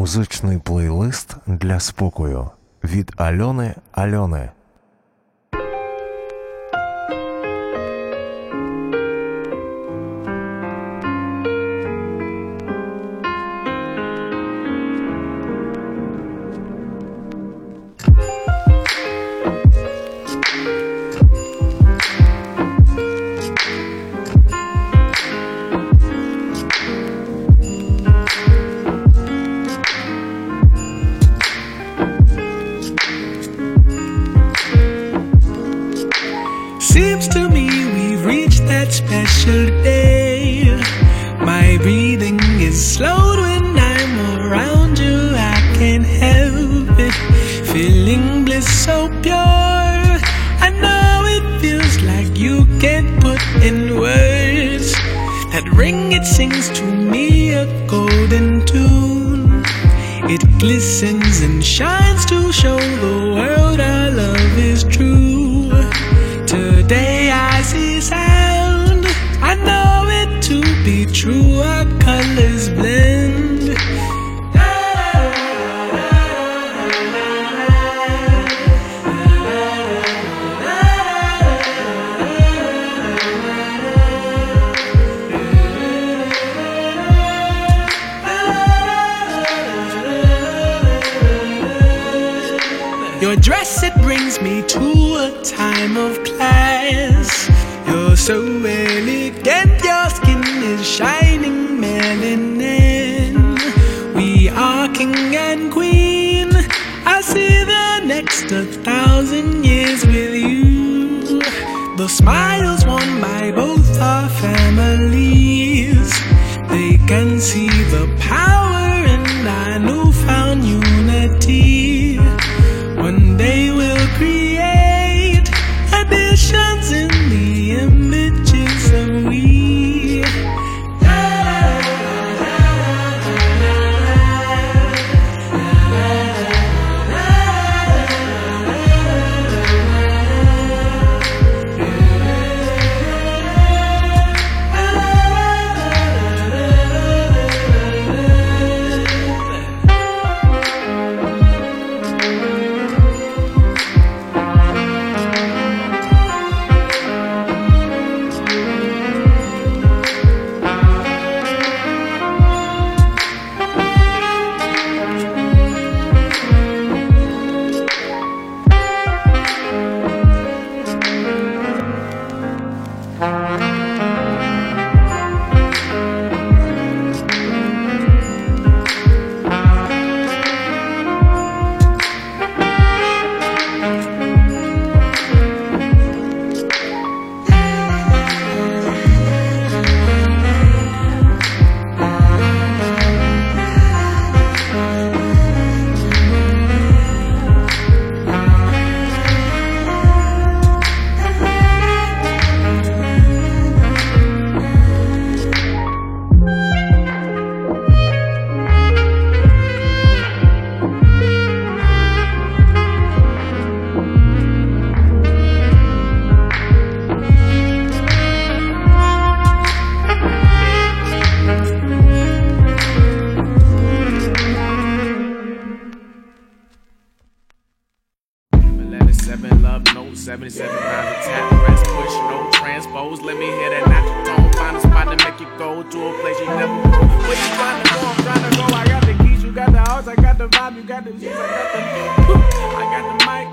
Музичний плейлист для спокою від Альони Альони. It glistens and shines to show the world our love is true. A thousand years with you. The smiles won by both our families. They can see Letter no transpose. Let me hear that. Find a spot to make you go to a place you never go. Where you trying to go? I'm trying to go. I got the keys, you got the house, I got the vibe, you got the juice, I got the I got the mic.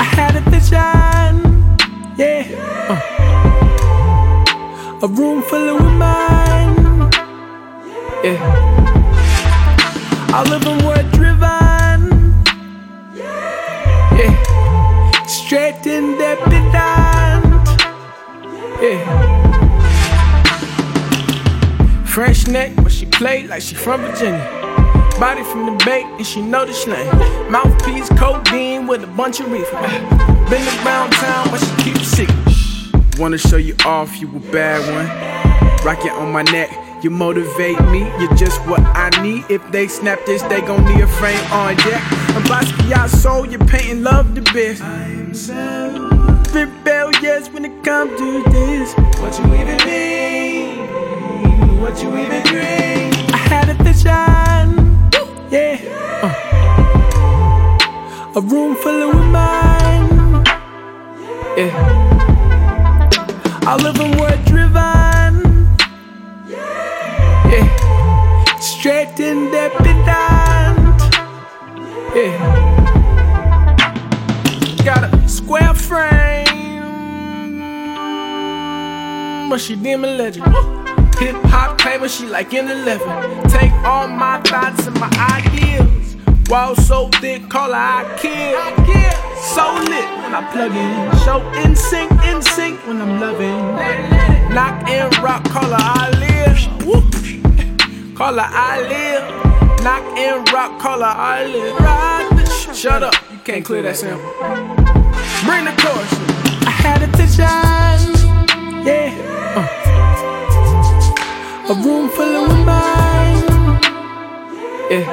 I had a vision, yeah. A room full of women, yeah. All of them were driven, Straight in their pedant, yeah. Fresh neck, but she played like she from Virginia. Body from the Bay, and she know the slang. Mouthpiece, codeine with a bunch of reefer. Been around town, but she keep secret. Wanna show you off, you a bad one. Rock it on my neck, You motivate me, you're just what I need. If they snap this, they gon' need a frame on deck. And Basquiat soul, you're painting love the best. I'm so rebellious when it comes to this. What you even mean? What you even dream? I had a vision, yeah. Uh. A room full of women, yeah. All of them were driven, yeah. Straight independent, yeah. Got a square frame, but she dim and legend. Hip hop paper, she like in 11. Take all my thoughts and my ideas. Wall so thick, call her I kill. So lit when I plug in. Show in sync, in sync when I'm loving. Knock and rock, call her I live. Call her I live. Knock and rock, call her I live. The Shut up, can't clear that sample. Bring the chorus. I had attention, yeah. Uh. A room full of women, yeah.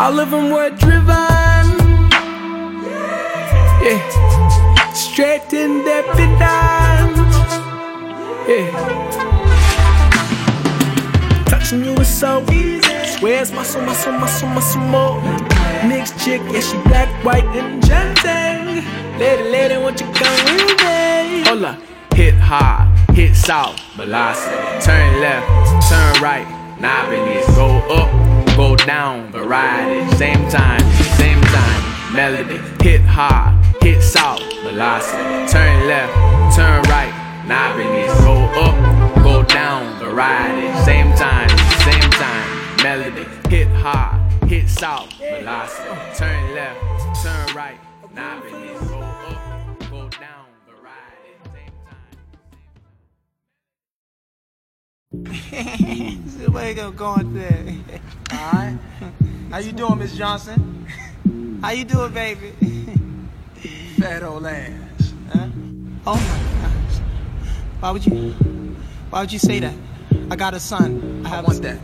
All of them were driven, yeah. Straight in and independent, yeah. Touching you is so easy. Swear it's muscle, muscle, muscle, muscle more. Mixed chick, yeah, she black, white, and ginseng. Lady, lady, won't you come with me? Hold. Hit hard, hit soft, velocity. Turn left, turn right, knobbiness. Go up, go down, variety. Same time, same time, melody. Hit hard, hit soft, velocity. Turn left, turn right, knobbiness. Go up, go down, variety. Same time, same time, melody. Hit hard, hit soft, velocity. Turn left, turn right, knobbiness. Go up, go down, variety. Same time. See the way go going there. Alright. How you doing, Miss Johnson? How you doing, baby? Fat old ass. Huh? Oh my gosh. Why would you why would you say that? I got a son. I I have want a, that.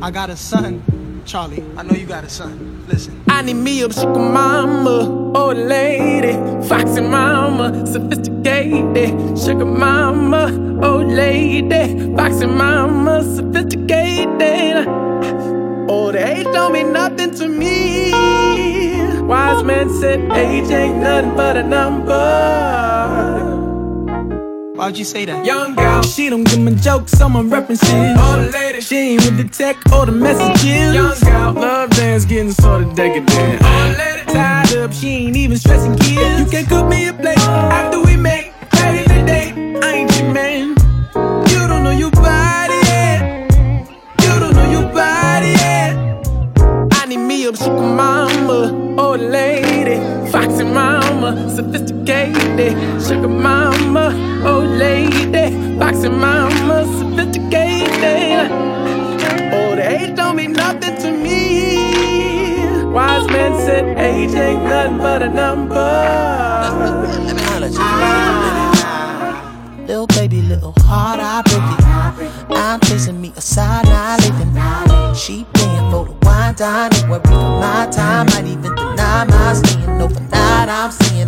I got a son, Charlie. I know you got a son. Listen. I need me a sugar mama, old lady, foxy mama, sophisticated. Sugar mama, old lady, foxy mama, sophisticated. Oh, old age don't mean nothing to me. Wise man said age ain't nothing but a number. Why would you say that? Young girl, she don't give me jokes, I'm a references. Old lady, she ain't with the tech or the messages. Young girl, love dance getting sort of decadent. Old lady, tied up, she ain't even stressing kids. You can cook me a plate after we make ready today. I ain't your man. You don't know your body yet. You don't know your body yet. I need me a sugar mama, old lady, foxy mama, sophisticated. Sugar mama, foxy mama, sophisticated. Oh, Old age don't mean nothing to me. Wise man said age ain't nothing but a number. Let me. Little baby, little heart, I break it. I'm chasing me a side, not living. She paying for the wine, dining, worry for my time. Might even deny my overnight.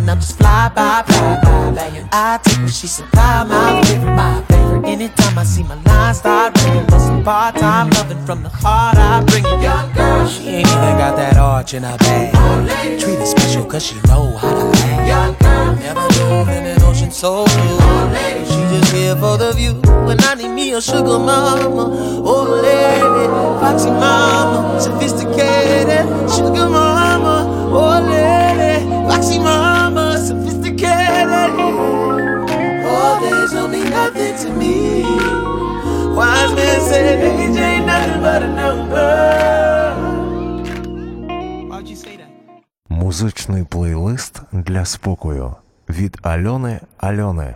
I'm I'm just fly by, fly by, banging. I take what she supply, my favorite, my favorite. Anytime I see my line start ringing, for some part time loving from the heart, I bring it. Young girl, she ain't even got that arch in her bag. Treat her special cause she know how to act. Young girl, never move in an ocean so blue. She just here for the view. When I need me a sugar mama, old lady, foxy mama, sophisticated. Sugar mama, old lady, nothing to me. Wise man said age ain't nothing but a number. Why'd you say that? Музичний плейлист для спокою від Альони Альони.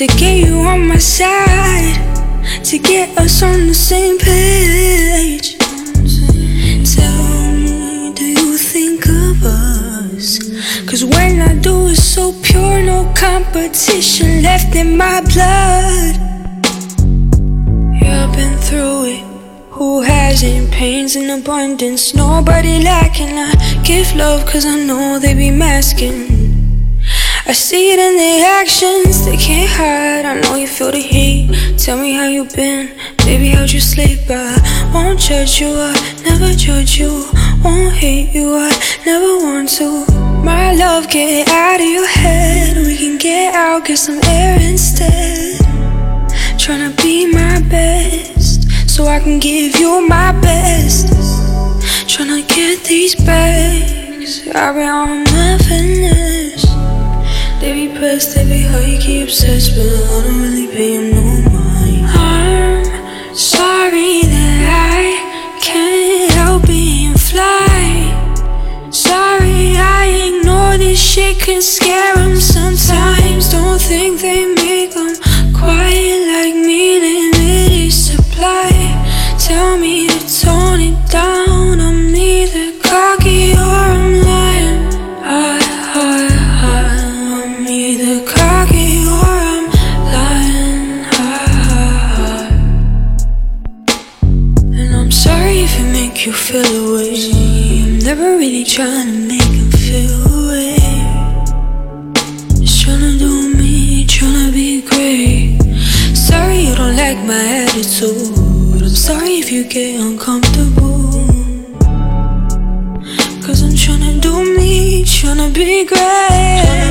To get you on my side, to get us on the same page. Tell me, do you think of us? Cause when I do, it's so pure, no competition left in my blood. Yeah, I've been through it. Who hasn't pains in abundance? Nobody lacking. I give love cause I know they be masking. I see it in the actions, they can't hide. I know you feel the heat. Tell me how you been, baby, how'd you sleep? I won't judge you, I never judge you. Won't hate you, I never want to. My love, get out of your head. We can get out, get some air instead. Tryna be my best, so I can give you my best. Tryna get these bags, I've been on my fitness. They be pressed, they be high, keep obsessed, but I don't really pay them no mind. I'm sorry that I can't help being fly. Sorry I ignore this shit, can scare them sometimes. Don't think they trying to make you feel away. Just tryna do me, tryna be great. Sorry you don't like my attitude. I'm sorry if you get uncomfortable. Cause I'm trying to do me, tryna be great.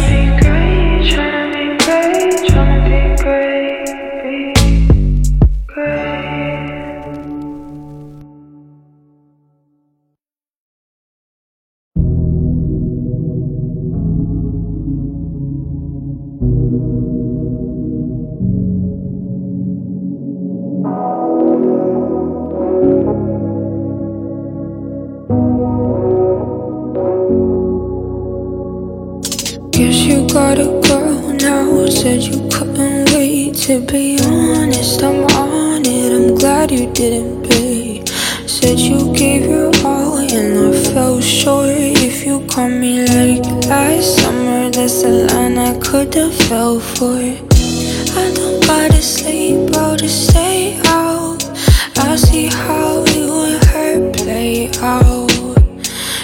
Out.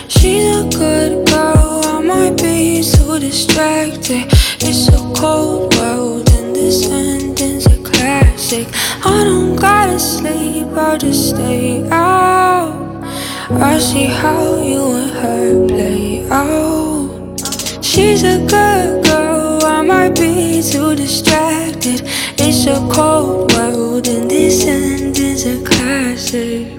She's a good girl, I might be so distracted. It's a cold world, and this ending's a classic. I don't gotta sleep, I'll just stay out. I see how you and her play out. She's a good girl, I might be too distracted. It's a cold world, and this ending's a classic.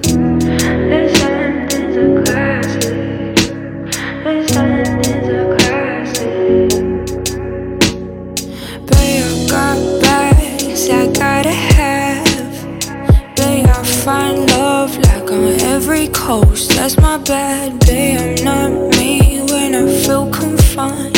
Coast. That's my bad, babe. I'm not me when I feel confined.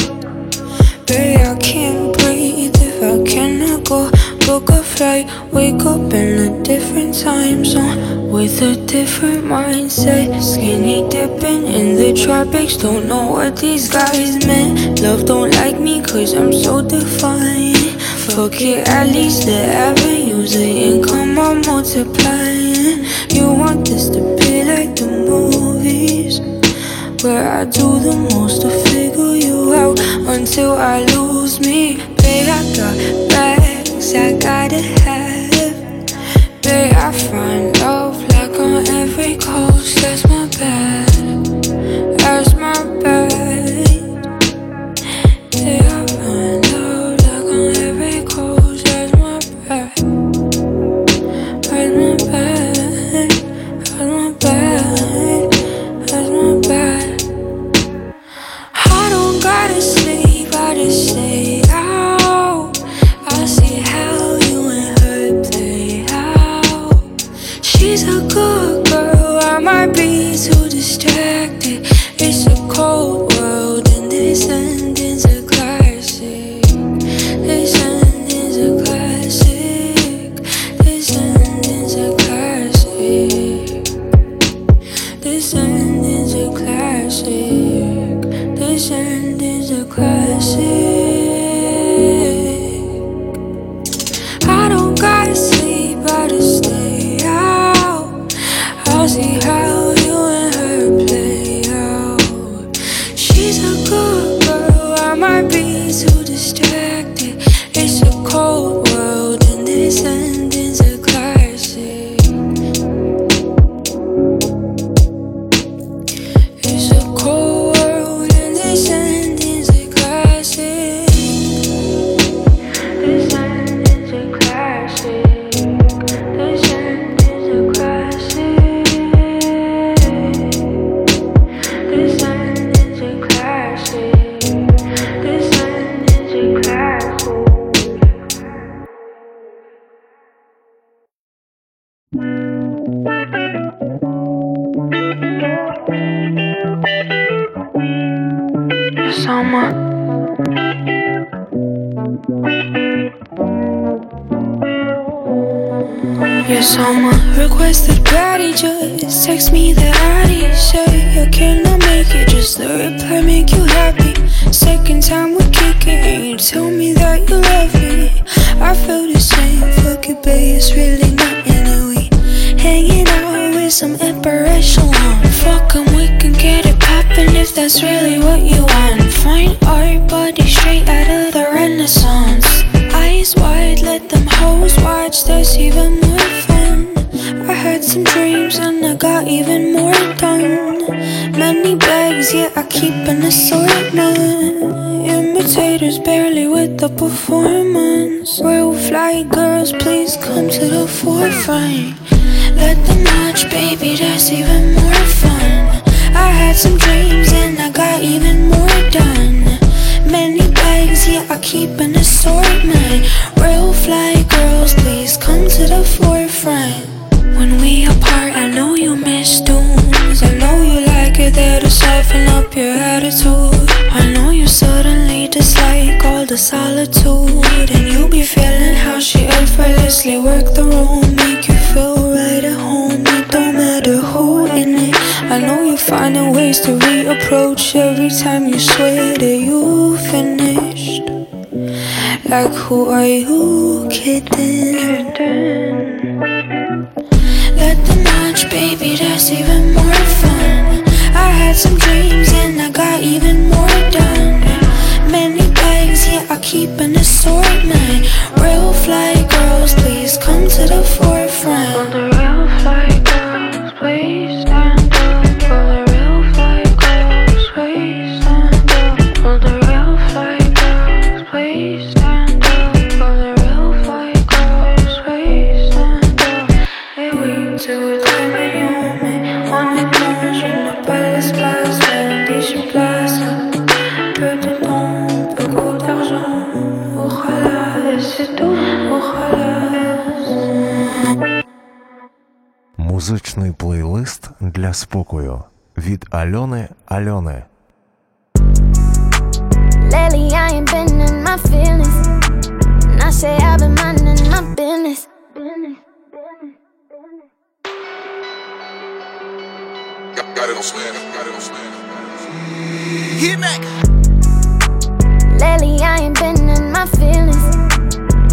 Babe, I can't breathe if I cannot go. Book a flight, wake up in a different time zone with a different mindset. Skinny dipping in the tropics, don't know what these guys meant. Love don't like me cause I'm so defiant. Fuck it, at least the avenues of income are multiplying. You want this to be. Where I do the most to figure you out until I lose me. Babe, I got bags I gotta have. Babe, I find love like on every coast. That's my bad. That's my bad. Distracted. Barely with the performance. Real fly girls, please come to the forefront. Let them watch, baby, that's even more fun. I had some dreams and I got even more solitude. And you'll be feeling how she effortlessly work the room, make you feel right at home. It don't matter who in it. I know you're finding ways to reapproach every time you swear that you finished. Like, who are you kidding? Let them watch, baby, that's even more fun. I had some dreams and I got even more done. I keep an assortment. Real fly girls, please come to the forefront. For the real fly girls, please для спокою від Альони Альони. Lately, I ain't been in my feelings. And I say I've been minding my business. Got it on slam, got it on slam. Hit Mac. Lately, I ain't been in my feelings.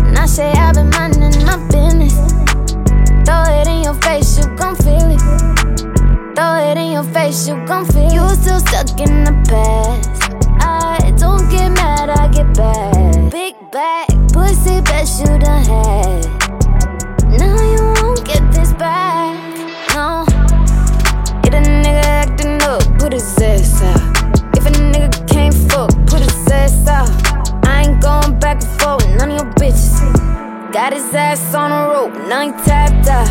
And I say I've been minding my business. Throw it in your face, you gon' feel it. Throw it in your face, you gon' feel. You still stuck in the past. I don't get mad, I get back. Big back, pussy, best you done had. Now you won't get this back. No. Get a nigga acting up, put his ass out. If a nigga can't fuck, put his ass out. I ain't going back and forth, none of your bitches. Got his ass on a rope, now he tapped out.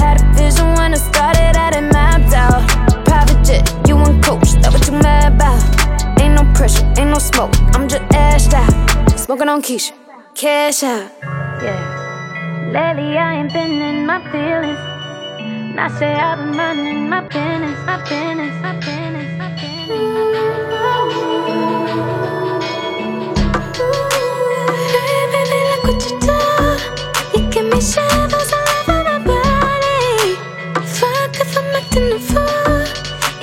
Had a vision when I started, had it heads out. Private jet, you and coach, that what you mad about. Ain't no pressure, ain't no smoke, I'm just ashed out. Smoking on Keisha, cash out. Yeah. Lately I ain't been in my feelings. And I say I've been running my business, my business, my business, my business. Ooh, baby, baby, look what you do. You give me shivers.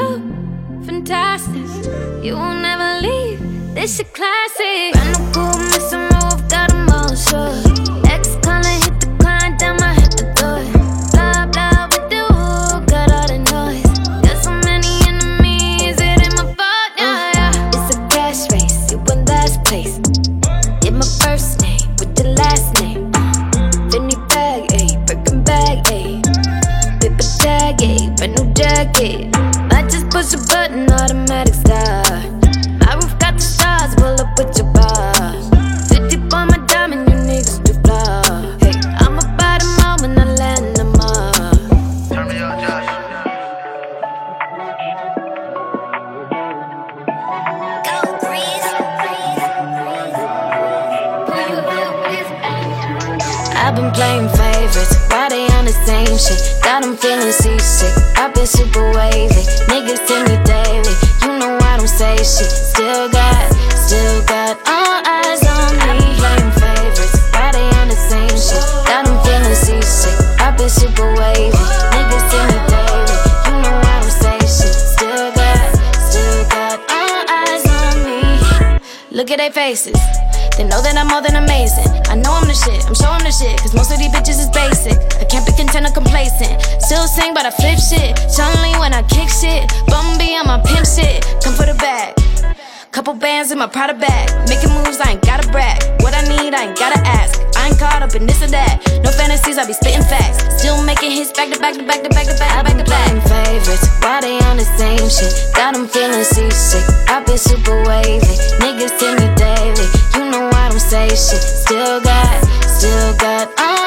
look fantastic. You will never leave. This a classic. Brand new cool, mix them up, got them all shook. faces. They know that I'm more than amazing. I know I'm the shit, I'm showing the shit, cause most of these bitches is basic. I can't be content or complacent. Still sing, but I flip shit. Suddenly when I kick shit, Bumby on my pimp shit. Come for the bag. Couple bands in my Prada bag. Making moves, I ain't gotta brag. What I need, I ain't gotta ask ain't caught up in this or that. No fantasies, I be spitting facts. Still making hits back to back to back to back to back to back to back. favorites, why they on the same shit? Got them feeling seasick. i been super wavy. Niggas see me daily. You know I don't say shit. Still got, still got. i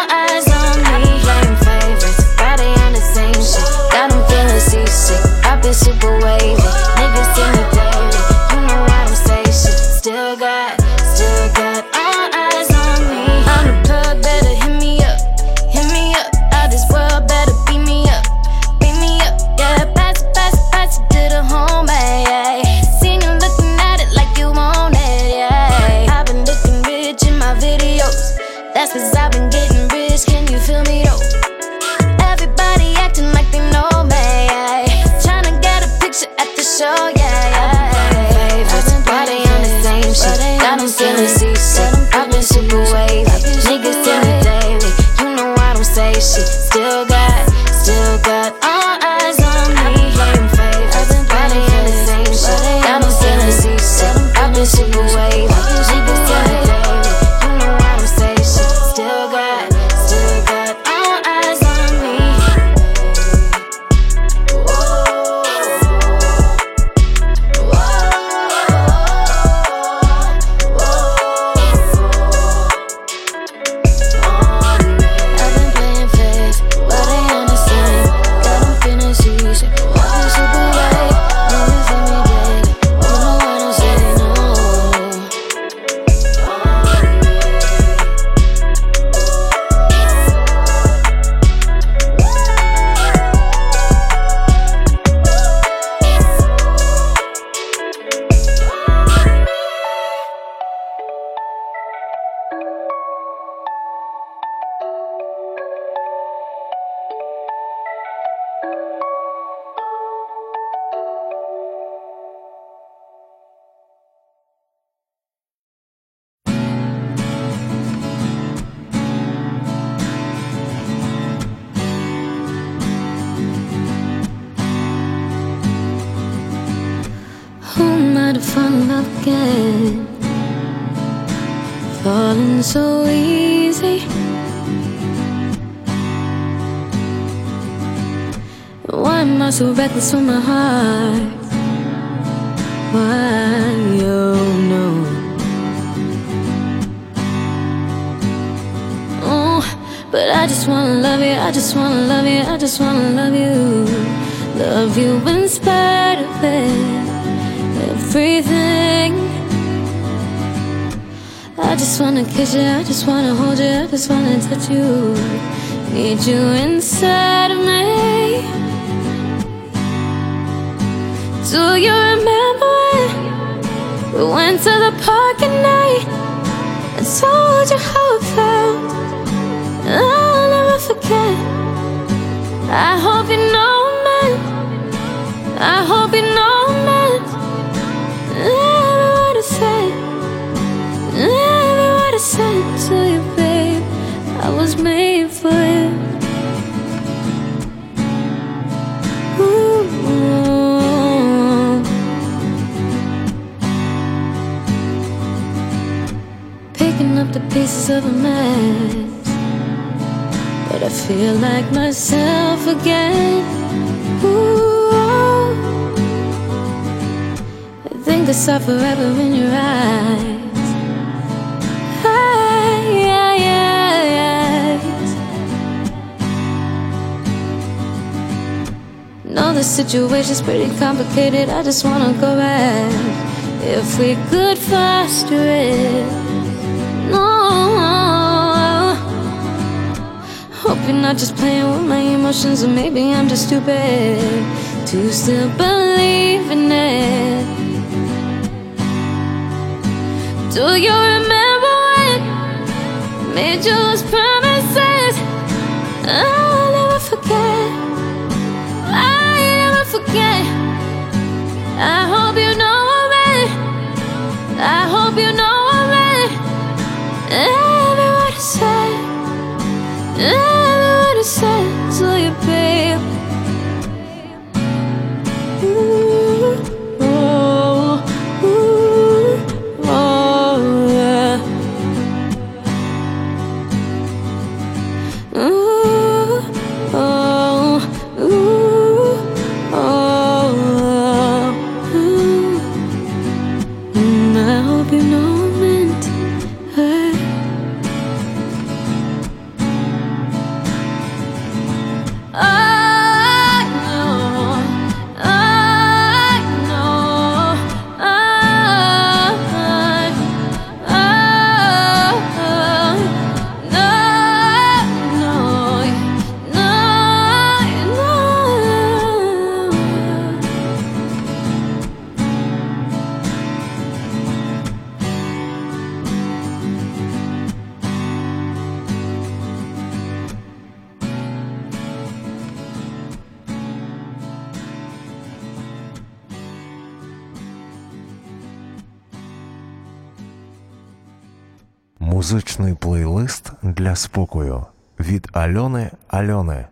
love again? Falling so easy. Why am I so reckless with my heart? Why, oh no. Oh, but I just wanna love you, I just wanna love you, I just wanna love you. Love you in spite of it everything. I just wanna kiss you, I just wanna hold you, I just wanna touch you. Need you inside of me. Do you remember when we went to the park at night and told you how it felt? I'll never forget. I hope of a mess, but I feel like myself again. Ooh. I think I saw forever in your eyes. Eyes. Know the situation's pretty complicated. I just wanna go back. If we could foster it. No. Hope you're not just playing with my emotions, or maybe I'm just stupid to still believe in it. Do you remember when made those promises? I'll never forget. I never forget. I hope you know I'm right. I hope you know I'm right. дякую від Альони Альони.